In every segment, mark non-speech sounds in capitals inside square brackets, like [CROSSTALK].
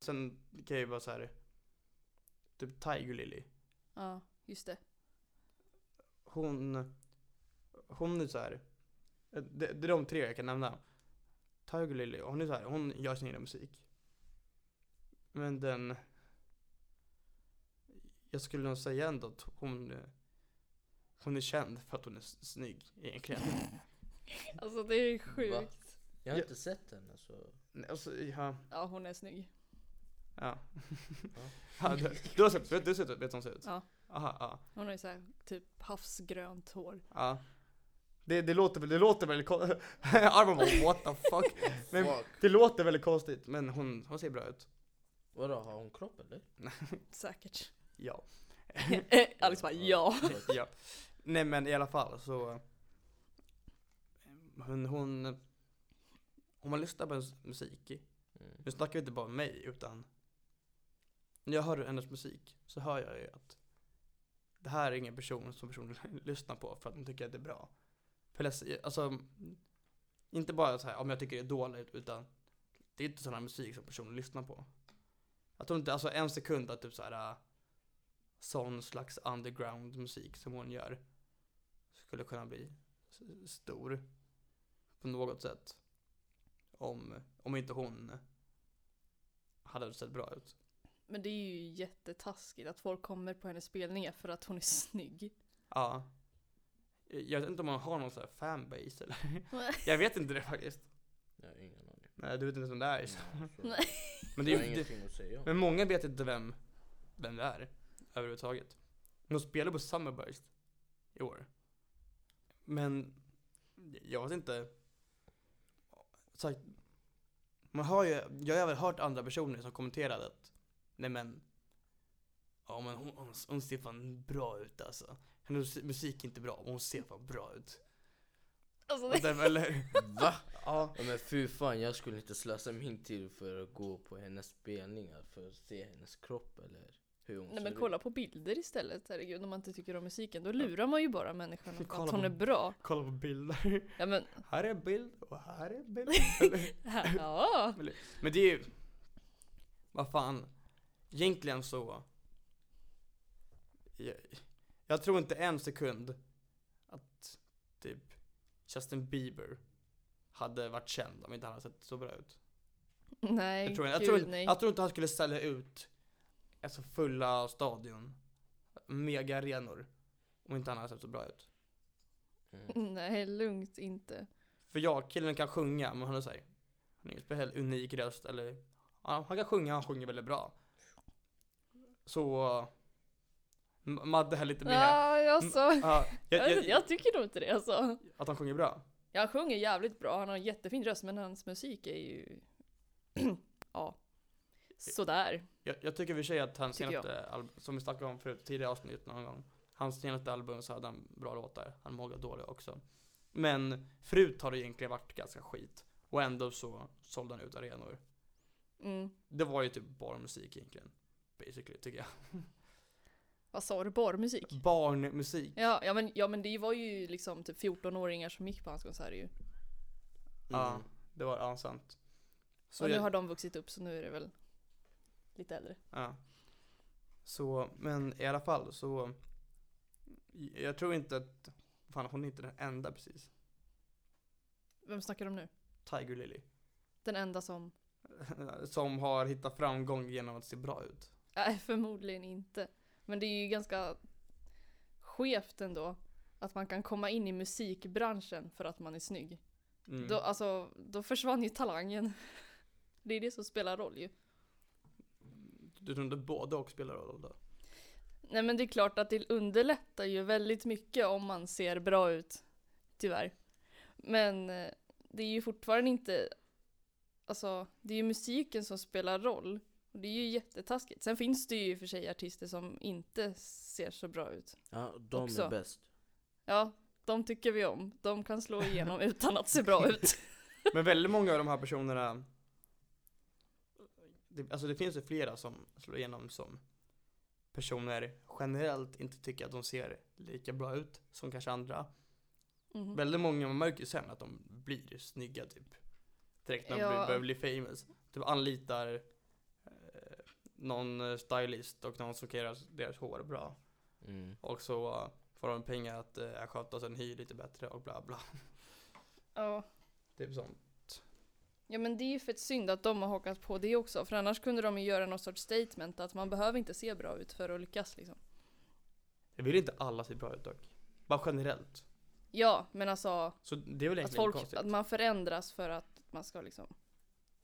Sen kan jag ju bara så här. Typ Tiger Lily. Ja, just det. Hon, hon är så här. Det, det är de tre jag kan nämna. Tiger Lily, hon är så här, hon gör sin egen musik. Men den, jag skulle nog säga ändå att hon, hon är känd för att hon är snygg egentligen. [LAUGHS] Alltså det är sjukt. Jag har inte sett henne så. Nej, Alltså, ja, Ja, hon är snygg. Ja. ja du, [LAUGHS] du har sett, vet du vet hur hon ser ut? Ja. Aha, ja. Hon har ju såhär typ havsgrönt hår. Ja. Det, det låter väl, det låter väldigt konstigt. [LAUGHS] Arman bara what the fuck. [LAUGHS] Men Fuck. det låter väldigt konstigt, men hon, hon ser bra ut. Vadå, har hon kropp eller? Säkert. Ja. Alex bara ja. ja. Nej men i alla fall så hon, hon om man lyssnar på hennes musik, Mm. nu snackar vi inte bara om mig utan när jag hör hennes musik så hör jag ju att det här är ingen person som personen [LAUGHS] lyssnar på för att de tycker att det är bra. För läs- alltså, inte bara så här om jag tycker det är dåligt utan det är inte sån här musik som personen lyssnar på. Jag tror inte, alltså en sekund att typ så här äh, sån slags underground musik som hon gör skulle kunna bli stor på något sätt. Om, om inte hon hade sett bra ut. Men det är ju jättetaskigt att folk kommer på hennes spelningar för att hon är snygg. Ja. Jag vet inte om hon har någon sån här fanbase eller? [LAUGHS] Jag vet inte det faktiskt. Jag har ingen aning. Nej, du vet inte vem det är. så. Så Nej. Men, det är är, det, ingenting att säga om. men många vet inte vem, vem det är överhuvudtaget. De spelar på Summerburst i år. Men jag vet inte. Sagt, man har ju, jag har väl hört andra personer som kommenterade att nej men, ja men hon, hon, hon ser fan bra ut alltså. Hennes musik är inte bra, men hon ser fan bra ut. Alltså det, det, eller, [LAUGHS] Va? ja, Ja, men fy fan, jag skulle inte slösa min tid för att gå på hennes spelningar för att se hennes kropp eller hur hon nej ser men ut. kolla på bilder istället, herregud. Om man inte tycker om musiken, då lurar man ju bara människan att Kolla hon på- är bra. kolla på bilder. Ja men, Här är en bild och här är en bild. [LAUGHS] Ja. [LAUGHS] Men det är ju, vad fan, egentligen så, jag, jag tror inte en sekund att typ Justin Bieber hade varit känd om inte han hade sett så bra ut. Nej, Jag tror, jag, gud tror, nej. jag tror inte han skulle ställa ut alltså fulla stadion, mega arenor, om inte han hade sett så bra ut. Mm. Nej, lugnt inte. För jag, killen kan sjunga, men han är såhär, han har ingen speciellt unik röst eller, ja, han kan sjunga, han sjunger väldigt bra. Så, Madde är lite med. Ja, alltså. Ja, jag, [LAUGHS] Jag, jag, tycker nog inte det alltså. att han sjunger bra. Han sjunger jävligt bra, han har en jättefin röst men hans musik är ju... [CLEARS THROAT] ja. Sådär. Jag, jag tycker i och sig att hans senaste album, som vi snackade om förut, tidigare avsnitt någon gång. Hans senaste album så hade han bra låtar, han många dåliga också. Men förut har det egentligen varit ganska skit. Och ändå så sålde han ut arenor. Mm. Det var ju typ bara musik egentligen. Basically, tycker jag. [LAUGHS] Vad sa du? Barmusik? Barnmusik. Ja, ja, men, ja men det var ju liksom typ 14-åringar som gick på hans konserter ju. Ja, Mm. det var ja, sant. Så och nu jag, har de vuxit upp så nu är det väl lite äldre. ja. Så, men i alla fall så. Jag tror inte att, fan hon är inte den enda precis. Vem snackar de nu? Tiger Lily. Den enda som... [LAUGHS] Som har hittat framgång genom att se bra ut. Nej, förmodligen inte. Men det är ju ganska skevt ändå. Att man kan komma in i musikbranschen för att man är snygg. Mm. Då, alltså, då försvann ju talangen. [LAUGHS] Det är det som spelar roll ju. Du tror inte både och spelar roll då? Nej men det är klart att det underlättar ju väldigt mycket om man ser bra ut. Tyvärr. Men eh, det är ju fortfarande inte, alltså det är ju musiken som spelar roll. Och det är ju jättetaskigt. Sen finns det ju i och för sig artister som inte ser så bra ut. Ja, de Också. är bäst. Ja, de tycker vi om. De kan slå igenom [LAUGHS] utan att se bra ut. [LAUGHS] Men väldigt många av de här personerna det, Alltså det finns ju flera som slår igenom som personer generellt inte tycker att de ser lika bra ut som kanske andra. Mhm. Väldigt många, man märker ju sen att de blir snygga typ. Direkt när de Ja. blir, börjar bli famous. Typ anlitar någon eh, stylist och någon som kan göra deras hår bra. Mm. Och så eh, får de pengar att uh, sköta sin hy lite bättre och bla bla. Ja. Typ sånt. Ja men det är ju fett synd att de har hakat på det också, för annars kunde de ju göra någon sorts statement att man behöver inte se bra ut för att lyckas liksom. Jag vill inte alla se bra ut dock. Bara generellt. Ja, men alltså Så det är väl att folk, att man förändras för att man ska liksom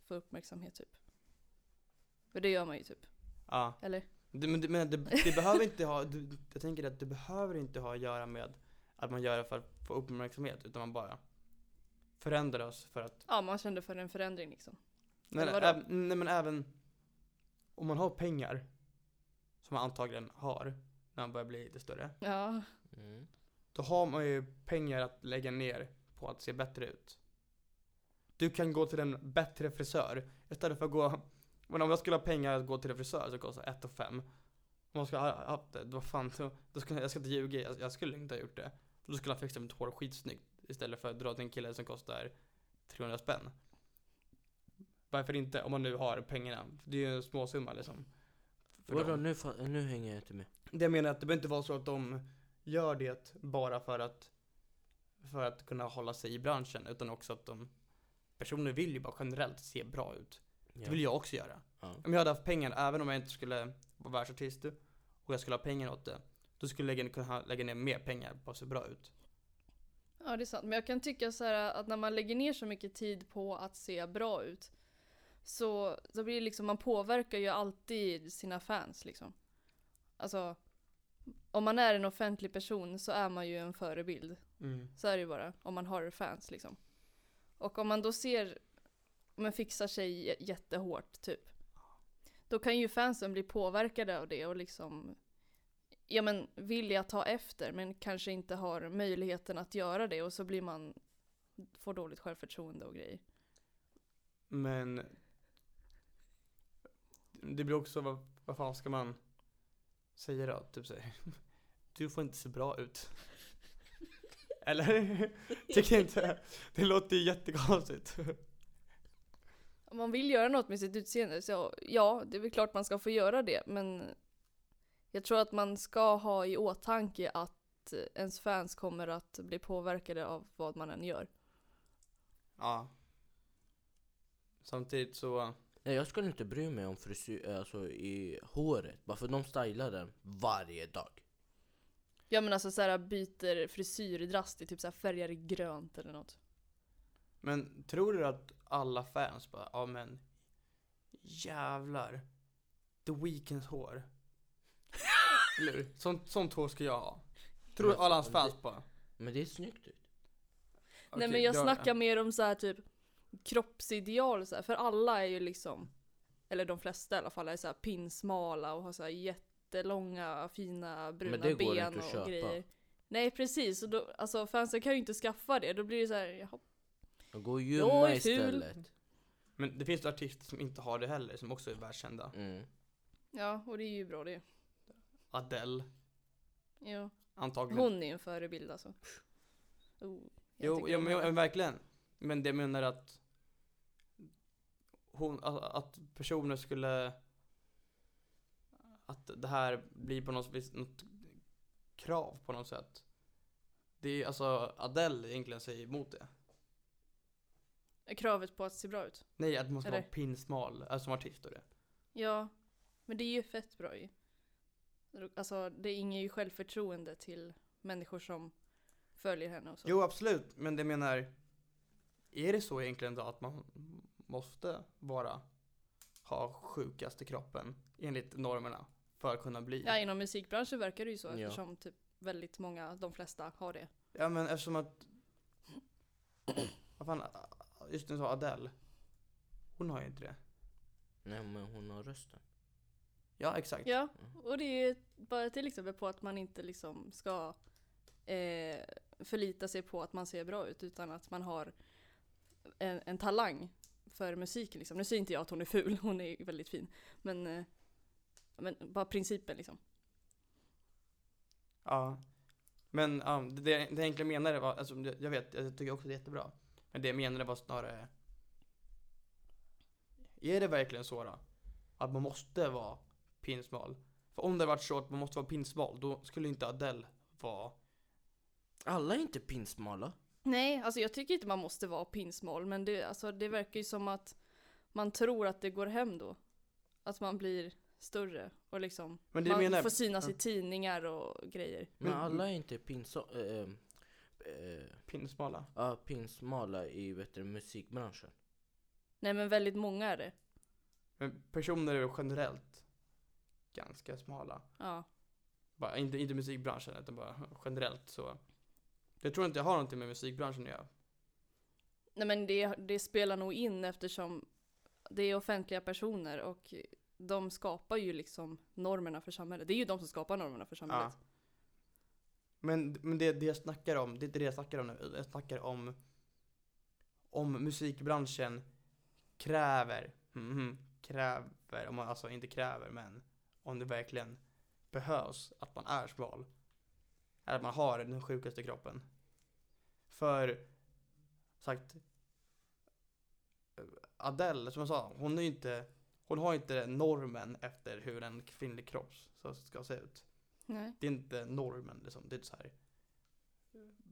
få uppmärksamhet typ. För det gör man ju typ, Ja. eller? Det, men det, men det, det behöver inte ha, det, jag tänker att det behöver inte ha att göra med att man gör det för att få uppmärksamhet, utan man bara förändras för att Ja, man kände för en förändring liksom. Vadå? äv- nej men även om man har pengar, som man antagligen har när man börjar bli lite större, Ja. Mm. då har man ju pengar att lägga ner på att se bättre ut. Du kan gå till en bättre frisör istället för att gå, men om jag skulle ha pengar att gå till en frisör så kostar 1 och 5. Om man skulle ha haft det, då fan, då, då skulle, jag ska inte ljuga, jag, jag skulle inte ha gjort det. Då skulle jag fixa mitt hår skitsnyggt istället för att dra till en kille som kostar 300 spänn. Varför inte? Om man nu har pengarna. Det är ju en småsumma liksom. Vadå nu, nu hänger jag inte med. Det jag menar att det behöver inte vara så att de gör det bara för att för att kunna hålla sig i branschen utan också att de personer vill ju bara generellt se bra ut. Det vill jag också göra. Ja. Om jag hade haft pengar, även om jag inte skulle vara världsartist och jag skulle ha pengar åt det, då skulle jag lägga, kunna lägga ner mer pengar på att se bra ut. Ja, det är sant. Men jag kan tycka så här att när man lägger ner så mycket tid på att se bra ut så, så blir det liksom, man påverkar ju alltid sina fans liksom. Alltså, om man är en offentlig person så är man ju en förebild. Så är det ju bara, om man har fans liksom. Och om man då ser, man fixar sig jättehårt typ. Då kan ju fansen bli påverkade av det och liksom, ja men vilja ta efter men kanske inte har möjligheten att göra det och så blir man, får dåligt självförtroende och grejer. Men det blir också, vad, vad fan ska man säga då? Typ såhär, du får inte se bra ut. Eller? [LAUGHS] Tycker inte? Det låter ju jättekonstigt. Om man vill göra något med sitt utseende så ja, det är väl klart man ska få göra det men jag tror att man ska ha i åtanke att ens fans kommer att bli påverkade av vad man än gör. Ja. Samtidigt så, Nej, jag skulle inte bry mig om frisyr, alltså i håret. Bara för de stylar den varje dag. Ja men alltså såhär byter frisyr drastiskt, typ såhär färgar i grönt eller något. Men tror du att alla fans bara, ja men jävlar. The Weeknds hår. [LAUGHS] Eller hur? Sånt, sånt hår ska jag ha. Tror du Men- alla hans men fans det- bara? Men det är snyggt ut. Nej Okej, men jag då- snackar mer om så här typ kroppsideal så här. för alla är ju liksom, eller de flesta i alla fall, är så här pinsmala och har så här jättelånga fina bruna det går ben inte att och köpa. grejer. Nej precis, och då, alltså fansen kan ju inte skaffa det, då blir det så här, jaha. Jag går och Jag gömma är ful. istället. Men det finns artister som inte har det heller, som också är världskända. Mm. Ja, och det är ju bra det. Adele, Ja. antagligen. Hon är en förebild alltså. Oh, jag Jo, tycker om men, henne. men verkligen. Men det menar att hon, att, att personer skulle att det här blir på något vis något krav på något sätt. Det är alltså Adele egentligen säger emot det. Kravet på att se bra ut. Nej, att man ska Eller? vara pinsmal, alltså som artist och det. Ja, men det är ju fett bra ju. Alltså det inger ju självförtroende till människor som följer henne och så. Jo, absolut, men det menar är det så egentligen då att man måste vara ha sjukaste kroppen enligt normerna för att kunna bli? Ja, inom musikbranschen verkar det ju så Ja. eftersom typ väldigt många, de flesta har det. Ja men eftersom att [CLEARS THROAT] Vad fan, just nu sa Adele Hon har ju inte det Nej men hon har rösten. Ja exakt Ja, och det är bara till exempel på att man inte liksom ska eh, förlita sig på att man ser bra ut utan att man har en, en talang för musiken liksom. Nu säger inte jag att hon är ful, [LAUGHS] hon är väldigt fin. Men, eh, men bara principen liksom. Ja Men ja, det, det jag egentligen menade var, alltså jag vet, jag tycker också det är jättebra Men det jag menade var snarare Är det verkligen så då? Att man måste vara pinsmal. För om det varit så att man måste vara pinsmal, då skulle inte Adele vara... Alla är inte pinsmala. Nej, alltså jag tycker inte man måste vara pinsmal, men det, alltså, det verkar ju som att man tror att det går hem då. Att man blir större och liksom Men det man menar får synas i tidningar och grejer. Men Men- alla är inte pinsa, äh, äh, pinsmala. ja, pinsmala i vet du, musikbranschen. Nej men väldigt många är det. Men personer är generellt ganska smala. Ja. Bara, inte, inte musikbranschen, utan bara generellt så. Jag tror inte jag har någonting med musikbranschen att göra. Nej men det, det spelar nog in eftersom det är offentliga personer och de skapar ju liksom normerna för samhället. Det är ju de som skapar normerna för samhället. Ja. Men, men det, det jag snackar om, det är inte det jag snackar om nu. Jag snackar om om musikbranschen kräver, mhm, kräver, om man alltså inte kräver men om det verkligen behövs att man är smal. Eller att man har den sjukaste kroppen. För, sagt, Adele, som jag sa, hon är ju inte, hon har inte normen efter hur en kvinnlig kropp ska se ut. Nej. Det är inte normen liksom. Det är så här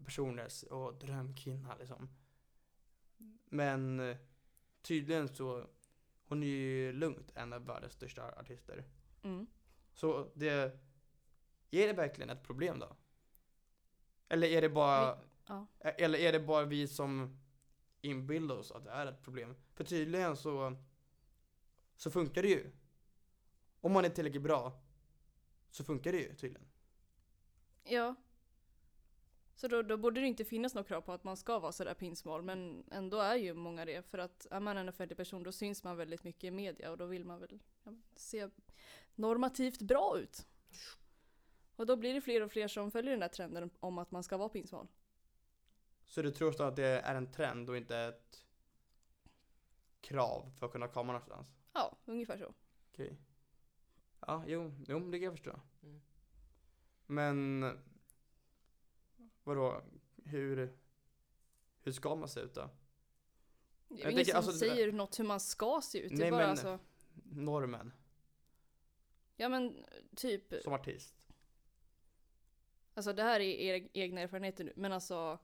personers och drömkvinna liksom. Men eh, tydligen så, hon är ju lugnt en av världens största artister. Mm. Så det, är det verkligen ett problem då? Eller är det bara, Ja. eller är det bara vi som inbillar oss att det är ett problem? För tydligen så, så funkar det ju. Om man är tillräckligt bra, så funkar det ju tydligen. Ja. Så då, då borde det inte finnas något krav på att man ska vara sådär pinsmal, men ändå är ju många det. För att är man en offentlig person då syns man väldigt mycket i media och då vill man väl ja, se normativt bra ut. Och då blir det fler och fler som följer den där trenden om att man ska vara pinsmal. Så du tror att det är en trend och inte ett krav för att kunna komma någonstans? Ja, ungefär så. Okej. Ja, jo, jo, det kan jag förstå. Mm. Men vadå, hur, hur ska man se ut då? Det är ju ingen som alltså, det- säger något hur man ska se ut. Det Nej, är bara men- alltså, Normen, ja men typ, som artist. alltså det här är era egna erfarenheter nu, men alltså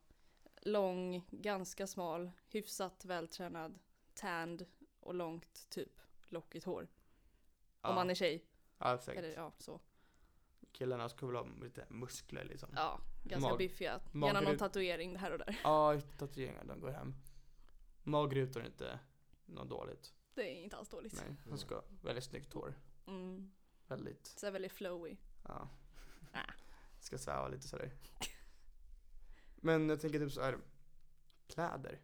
lång, ganska smal, hyfsat vältränad, tanned och långt typ lockigt hår. Ja, Om man är tjej. Ja, exakt. Eller ja, så. Killarna skulle väl ha lite muskler liksom. Ja, ganska Mag- biffiga. Gärna någon tatuering här och där. Ja, tatueringar, de går hem. Magrutor är inte något dåligt. Det är inte alls dåligt. Nej, de ska ha väldigt snyggt hår. Mm. Väldigt, Så här väldigt flowy. ja. [LAUGHS] Ah. Ska sväva lite sådär. Men jag tänker typ så här. Kläder.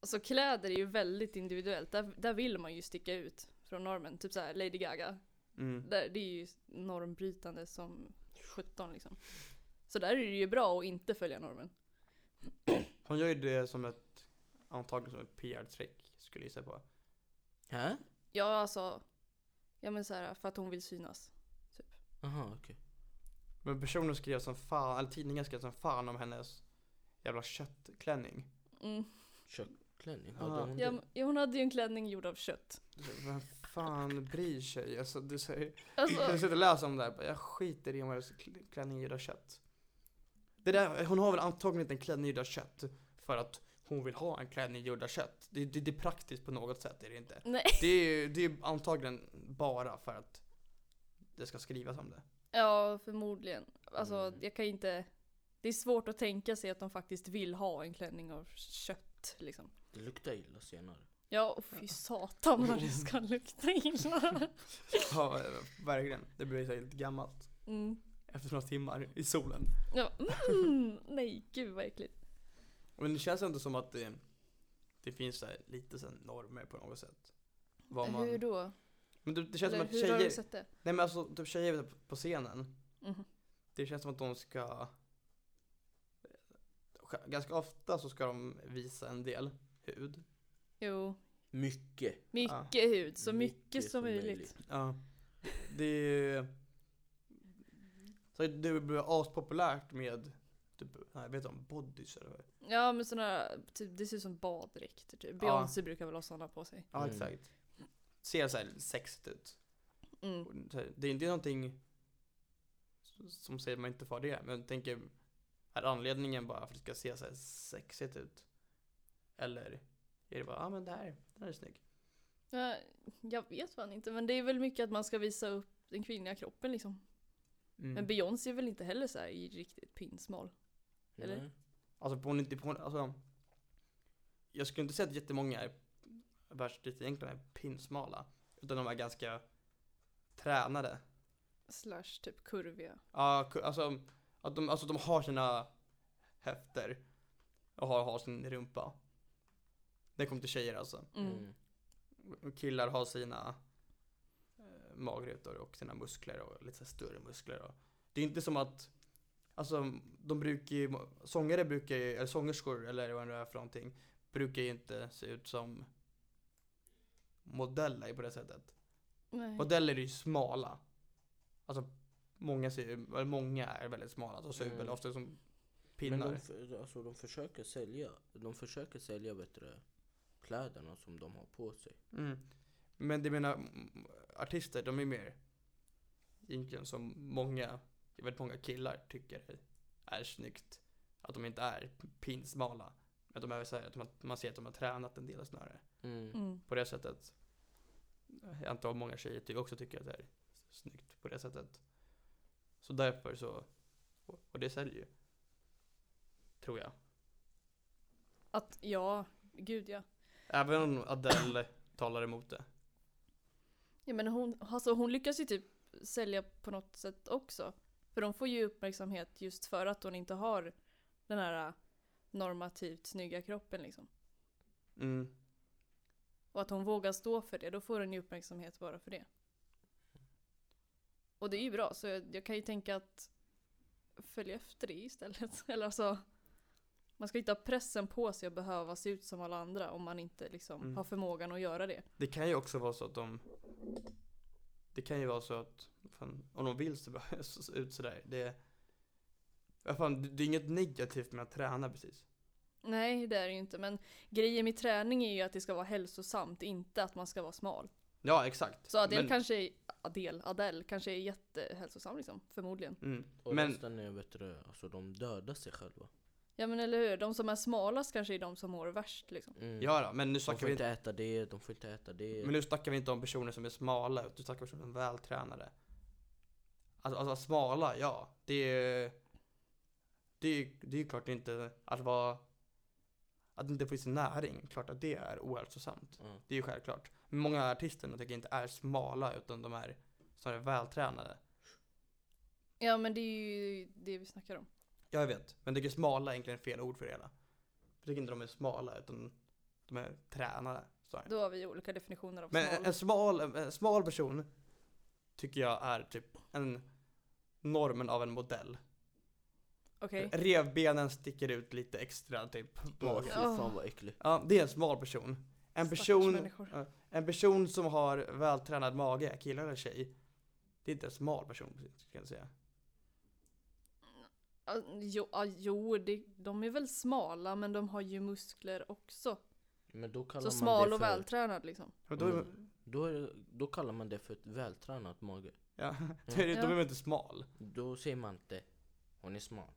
Alltså kläder är ju väldigt individuellt. Där, där vill man ju sticka ut från normen. Typ så här Lady Gaga. Mm. Där, det är ju normbrytande som 17 liksom. Så där är det ju bra att inte följa normen. [CLEARS THROAT] Hon gör ju det som ett, antagligen som ett PR-trick skulle jag gissa på. Hä? Ja alltså, ja men så här för att hon vill synas. Aha, okej. Men personer skrev som fan, eller tidningar skrev som fan om hennes jävla köttklänning. Mm. Köttklänning, hade hon Ja, det? ja, hon hade ju en klänning gjord av kött. Vem fan bryr sig? Alltså, du säger, Alltså, jag sitter och läser om det här, jag skiter i om hennes kl- klänning är gjord av kött. Det där, hon har väl antagligen inte en klänning gjord av kött för att hon vill ha en klänning gjord av kött. Det, det, det är praktiskt på något sätt, är det inte? nej. Det är ju det är antagligen bara för att det ska skrivas om det. Ja, förmodligen. Alltså, Mm. jag kan inte... Det är svårt att tänka sig att de faktiskt vill ha en klänning av kött, liksom. Det luktar illa senare. Ja, och fy satan vad det ska lukta illa. Ja, verkligen. Det blir så här lite gammalt. Mm. Efter några timmar i solen. Ja, mm, nej, gud vad äckligt. Men det känns ändå som att det, det finns så lite så normer på något sätt. Vad man, Hur då? Men det, det känns Eller som att hur har tjejer, du sett det? nej men alltså typ tjejer på- scenen, Mhm. det känns som att de ska Ganska ofta så ska de visa en del hud. Jo, Mycket. mycket hud, så mycket, som möjligt. Ja. Det är Så det blir aspopulärt med typ, nej, vet du om bodys eller vad? Ja, men sådana, typ, det ser ut som baddräkter typ. Beyoncé brukar väl ha sådana på sig. Ja Mm. exakt. Ser så här sexigt ut. Mm. Det är inte någonting som säger man inte får det, men jag tänker, är anledningen bara för att det ska se så här sexigt ut? Eller är det bara, ja ah, men det här, den här är snygg. Ja, jag vet fan inte, men det är väl mycket att man ska visa upp den kvinnliga kroppen liksom. Mm. Men Beyoncé är väl inte heller så här i riktigt pinsmal? Eller? Nej. Alltså på, en- på alltså, jag skulle inte säga att jättemånga är världselit egentligen är pinsmala, utan de är ganska tränade. Slash typ kurviga. Ja, ku- alltså, att de, alltså de har sina höfter och har, har sin rumpa. Det kommer till tjejer alltså. Mm. Mm. Och Killar har sina eh, magrutor och sina muskler och lite så större muskler. Och. Det är inte som att, alltså de brukar ju, sångare brukar ju, eller sångerskor eller vad det är för någonting, brukar ju inte se ut som modeller på det sättet. Nej. Modeller är ju smala. Alltså många, ser, eller många är väldigt smala, de ser ut Mm. väldigt ofta som Men pinnar. de, för- alltså, de försöker sälja, de försöker sälja bättre kläderna som de har på sig. Mm. Men det menar, artister, de är mer egentligen som många, väldigt många killar tycker är snyggt. Att de inte är pinsmala. Att de är så här, att man, man ser att de har tränat en del snarare. Mm. Mm. På det sättet. Jag antar att många tjejer också tycker att det är snyggt på det sättet. Så därför så, och och det säljer ju. Tror jag. Att, ja, gud ja. Även om Adele talar emot det. Ja men hon, alltså hon lyckas ju typ sälja på något sätt också. För de får ju uppmärksamhet just för att hon inte har den här normativt snygga kroppen liksom. Mm. Och att hon vågar stå för det, då får hon ju uppmärksamhet bara för det. Och det är ju bra, så jag, jag kan ju tänka att följa efter det istället. [LAUGHS] Eller alltså, man ska inte ha pressen på sig att behöva se ut som alla andra om man inte liksom Mm. har förmågan att göra det. Det kan ju också vara så att de Det kan ju vara så att fan, om de vill se bra- se ut sådär det fan, det- det är inget negativt med att träna precis Nej, det är det ju inte. Men grejen med träning är ju att det ska vara hälsosamt, inte att man ska vara smal. Ja exakt Så Adele Men- kanske är, Adele, Adele kanske är jättehälsosam liksom, förmodligen. mm. Och Men resten är bättre, alltså de dödar sig själva. Ja men eller hur, de som är smalast kanske är de som mår värst liksom. Mm. Ja då, men nu de snackar får vi inte inte äta det, de får inte äta det. Men nu snackar vi inte om personer som är smala utan vi snackar om personer som är vältränade Alltså, alltså smala, ja Det är Det är det är ju klart inte att vara Att inte få i sig näring, klart att det är ohälsosamt Ja. Det är ju självklart. Men många artister jag tycker inte är smala utan de är snarare vältränade. Ja men det är ju det vi snackar om. Ja, jag vet. Men jag tycker smala är egentligen fel ord för det hela. Jag tycker inte de är smala utan de är tränade. snarare. Då har vi olika definitioner av Men smal. en smal, en smal person tycker jag är typ en normen av en modell. Okej. Revbenen sticker ut lite extra typ. på fy fan vad äckligt. Ja, det är en smal person. En Stackars person, människor. ja, en person som har vältränad mage, kille eller tjej, det är inte en smal person, ska jag säga. Ja, Jo, ja, jo det, de är väl smala men de har ju muskler också. Men då kallar Så man smal det och för, vältränad liksom. Men då, Mm. Då, är, då kallar man det för ett vältränat mage. ja, [LAUGHS] då är, det- då Ja. är man inte smal. Då säger man inte hon är smal.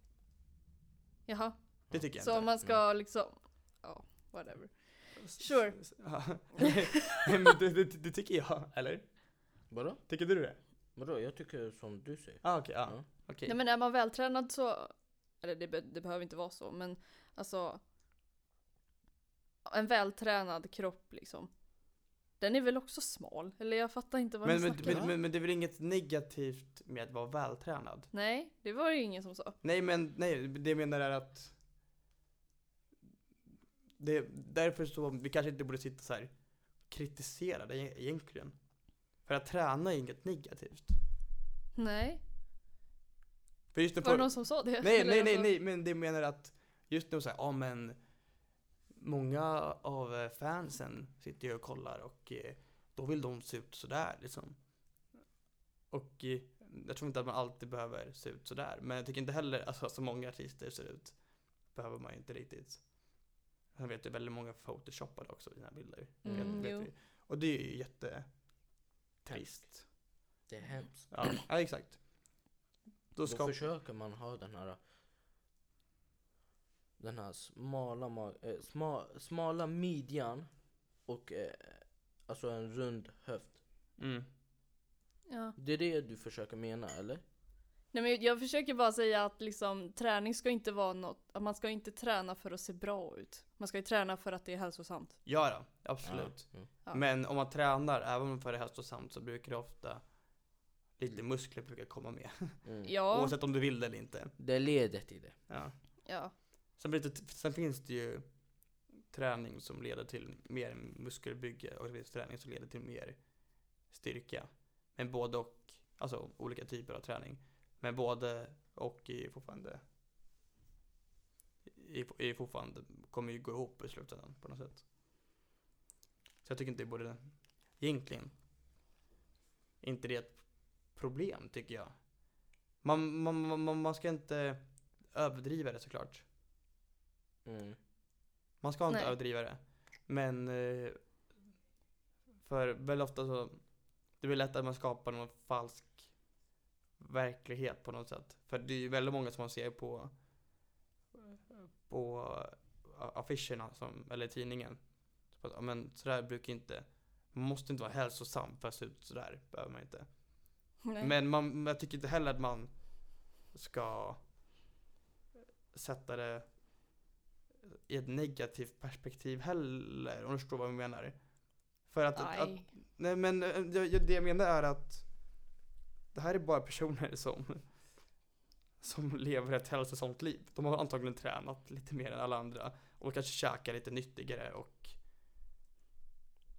Jaha. Det tycker jag Så inte. man ska liksom, ja, whatever. Sure. Ja. [LAUGHS] Nej, men det, det, det tycker jag, eller? Vadå? Tycker du det? Vadå? Jag tycker som du säger. Ah, okej, ja. Okej. Nej men är man vältränad så, eller det, be, det behöver inte vara så, men alltså en vältränad kropp liksom. Den är väl också smal? Eller jag fattar inte vad Men, ni men, snackar men, om. men, men det är väl inget negativt med att vara vältränad? Nej, det var det ju ingen som sa. Nej men, nej, det jag menar är att det, därför så, vi kanske inte borde sitta så här kritisera det egentligen. För att träna är inget negativt. Nej, För just nu var det någon som sa det? nej, nej, nej, alltså- nej, men det menar att just nu så här, ja men många av eh, fansen sitter ju och kollar och eh, då vill de se ut sådär liksom. Och eh, jag tror inte att man alltid behöver se ut sådär, men jag tycker inte heller, alltså så många artister ser ut, behöver man inte riktigt. Jag vet ju väldigt många photoshoppade också i dina bilder. Mm, vet, vet. Och det är ju jättetrist. Det är hemskt. Ja, ja exakt. Då Då ska... försöker man ha den här den här smala, ma- eh, sma, smala midjan och eh, alltså en rund höft. Mm. Ja. Det är det du försöker mena eller? Nej men jag försöker bara säga att liksom träning ska inte vara något, att man ska inte träna för att se bra ut. Man ska ju träna för att det är hälsosamt. Ja då, absolut. Ja, mm. Ja. Men om man tränar, även för det är hälsosamt, så brukar det ofta lite muskler brukar komma med. Mm. Ja, Oavsett om du vill det eller inte. Det leder till det. Ja. ja, Sen, det, sen finns det ju träning som leder till mer muskelbygge och det finns träning som leder till mer styrka. Men både och, alltså olika typer av träning. Men både och är fortfarande är, är fortfarande, kommer ju gå ihop i slutändan på något sätt. Så jag tycker inte det borde, egentligen, inte det är ett problem tycker jag. Man, man, man, man ska inte överdriva det såklart. Mm. Man ska inte Nej. överdriva det. Men eh, för väldigt ofta så det blir lätt att man skapar någon falsk verklighet på något sätt. För det är ju väldigt många som man ser på på affischerna som, eller tidningen. Så Men sådär brukar inte man måste inte vara hälsosam för att se ut sådär, behöver man inte. nej. Men man, jag tycker inte heller att man ska sätta det i ett negativt perspektiv heller, om du förstår vad jag menar. För att, att, att Nej. men eh, det jag menar är att det här är bara personer som som lever ett hälsosamt liv. De har antagligen tränat lite mer än alla andra och kanske käkar lite nyttigare och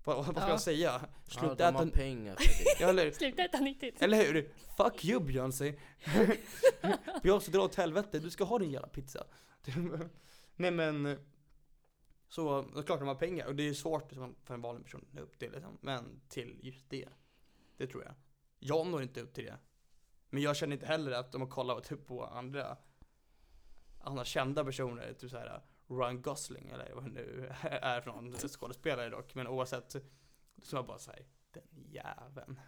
vad, vad ska Ja. jag säga? Ja, Sluta har äta pengar för [LAUGHS] det. Ja, Sluta äta nyttigt. eller hur? Fuck you Beyoncé! [LAUGHS] Beyoncé dra åt helvete, du ska ha din jävla pizza. [LAUGHS] Nej men, så det är klart de har pengar och det är svårt liksom, för en vanlig person att nå upp till liksom. Men till just det. Det tror jag. Jag når inte upp till det. Men jag känner inte heller att om man kollar typ på andra andra kända personer, typ såhär Ryan Gosling eller vad nu [LAUGHS] är för någon skådespelare dock. Men oavsett, så var bara såhär, den jäveln.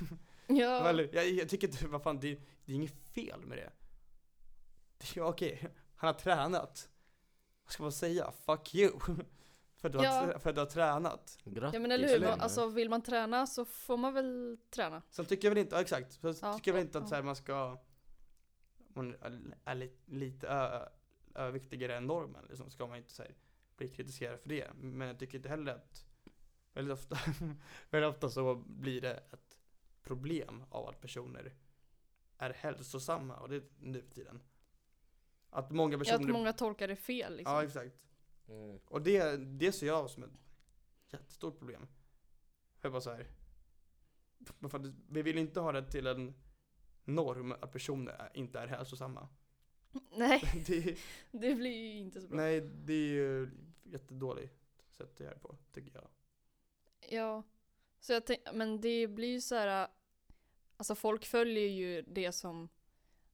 [LAUGHS] Ja, Eller, jag, jag tycker inte, vad fan, det, det är inget fel med det. det är okej, han har tränat. Vad ska man säga? Fuck you. [LAUGHS] för, att du har, Ja. trä- för att du har tränat. Grattis. ja men eller hur, alltså vill man träna så får man väl träna. Sen tycker jag väl inte, ja, exakt, så Ja, tycker jag väl ja, inte att ja. så här, man ska, man är, är li, lite ö, överviktigare än normen, liksom, ska man inte så här, bli kritiserad för det. Men jag tycker inte heller att, väldigt ofta, [LAUGHS] väldigt ofta så blir det ett problem av att personer är hälsosamma, och det är nu för tiden. Att många Ja, personer, att många tolkar det fel liksom. ja exakt. Mm. Och det, det ser jag som ett jättestort problem. För jag bara så här. Vi vill inte ha det till en norm att personer är, inte är hälsosamma. Nej, [LAUGHS] Det, det blir ju inte så bra. nej, det är ju jättedåligt sätt att göra på, tycker jag. Ja, så jag tänk, men det blir ju så här. Alltså folk följer ju det som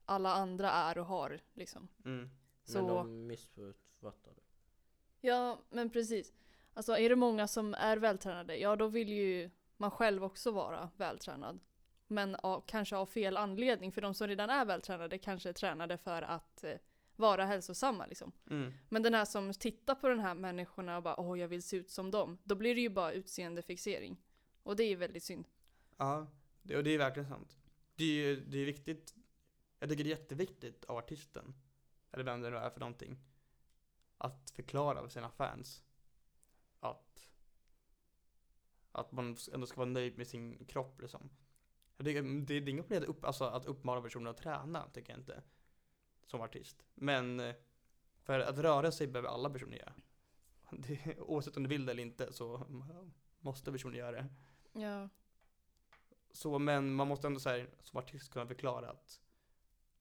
alla andra är och har liksom. Mm. Så, Men de missuppfattar det. Ja men precis. Alltså är det många som är vältränade, ja då vill ju man själv också vara vältränad. Men av, kanske av fel anledning, för de som redan är vältränade kanske är tränade för att eh, vara hälsosamma liksom. Mm. Men den här som tittar på den här människorna och bara åh jag vill se ut som dem, då blir det ju bara utseendefixering. Och det är ju väldigt synd. Ja, det, och det är verkligen sant. Det är ju det är viktigt, jag tycker det är jätteviktigt av artisten, eller vem det nu är för någonting, att förklara för sina fans att, att man ändå ska vara nöjd med sin kropp liksom. Tycker, det, det är inget problem att, upp, alltså, att uppmana personer att träna, tycker jag inte, som artist. Men eh, för att röra sig behöver alla personer göra. [LAUGHS] Det, oavsett om du vill det eller inte så måste personer göra det. Ja. Så, men man måste ändå så här, som artist kunna förklara att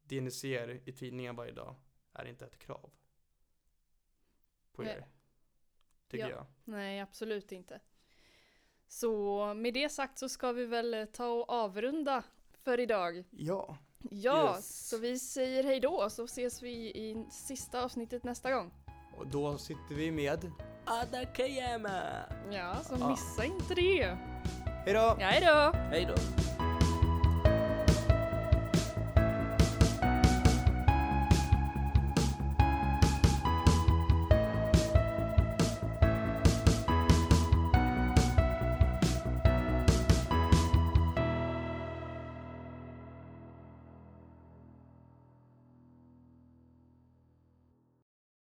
det ni ser i tidningen varje dag är inte ett krav på Nej. er. Tycker Ja. jag. Nej, absolut inte. Så med det sagt så ska vi väl eh, ta och avrunda för idag. Ja. Ja, Yes. så vi säger hej då så ses vi i sista avsnittet nästa gång. Och då sitter vi med Adakayama! Ja, så Ja. missa inte det. Hejdå! Ja, hej då! Hej då!